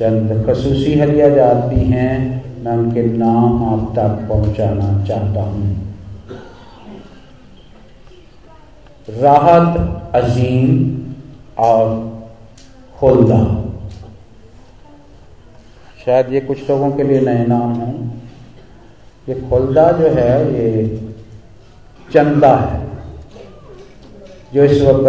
चंद खसूसी हलिया जात भी हैं मैं उनके नाम आप तक पहुंचाना चाहता हूँ। राहत, अजीम और खुलदा। शायद ये कुछ लोगों के लिए नए नाम हों। ये खुलदा जो है, ये चंदा है। जो इस वक्त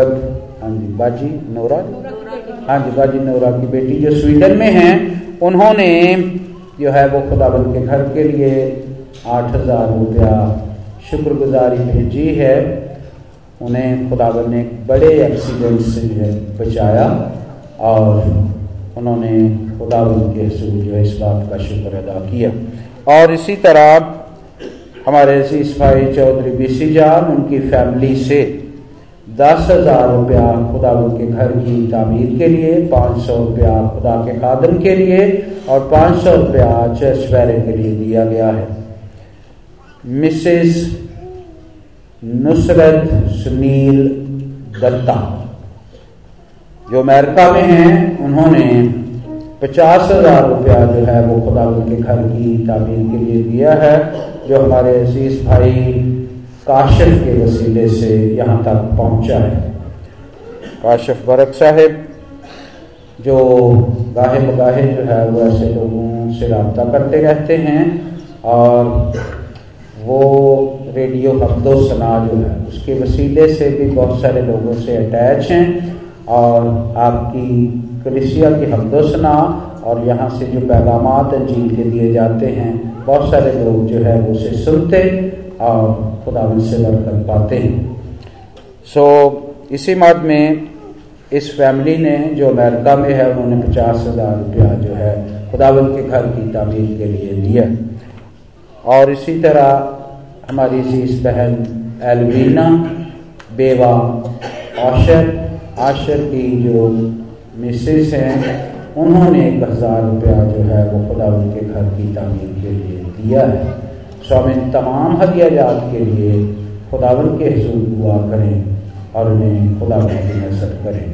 हाँ जी, बाजी नोरा जी बाजी नोरा की बेटी जो स्वीडन में हैं, उन्होंने जो है वो खुदाबंद के घर के लिए आठ हज़ार रुपया शुक्रगुजारी भेजी है। उन्हें खुदाबंद ने बड़े एक्सीडेंट से जो है बचाया और उन्होंने खुदाबंद के हसूल जो है इस बात का शुक्र अदा किया। और इसी तरह हमारे अज़ीज़ भाई चौधरी बीसी जान उनकी फैमिली से दस हज़ार रुपया खुदा के घर की तामीर के लिए, पाँच सौ रुपया खुदा के खादम के लिए, और पाँच सौ रुपया चर्च बैरे के लिए दिया गया है। मिसेस नुसरत सुनील दत्ता, जो अमेरिका में हैं, उन्होंने पचास हज़ार रुपया जो है वो खुदा के घर की तामीर के लिए दिया है, जो हमारे अज़ीज़ भाई काशिफ के वसीले से यहाँ तक पहुँचा है। काशिफ बरक साहेब, जो गाहे बगाहे जो है, वो ऐसे लोगों से रबता करते रहते हैं और वो रेडियो हफ्दो सना जो है, उसके वसीले से भी बहुत सारे लोगों से अटैच हैं और आपकी कलिसिया की हमदोसना और यहाँ से जो पैगाम अंजील के दिए जाते हैं, बहुत सारे लोग जो है, उसे सुनते खुदा से बरकत पाते हैं। सो so, इसी मद में इस फैमिली ने जो अमेरिका में है उन्होंने पचास हज़ार रुपया जो है खुदावंत के घर की तमीर के लिए दिया। और इसी तरह हमारी इस बहन एलवीना बेवा आशर आशर की जो मिसेस हैं उन्होंने एक हज़ार रुपया जो है वो खुदा उनके घर की तमीर के लिए दिया है। सो हम इन तमाम हदियाजात के लिए खुदावन के हजूर दुआ करें और उन्हें खुदा की नज़र करें।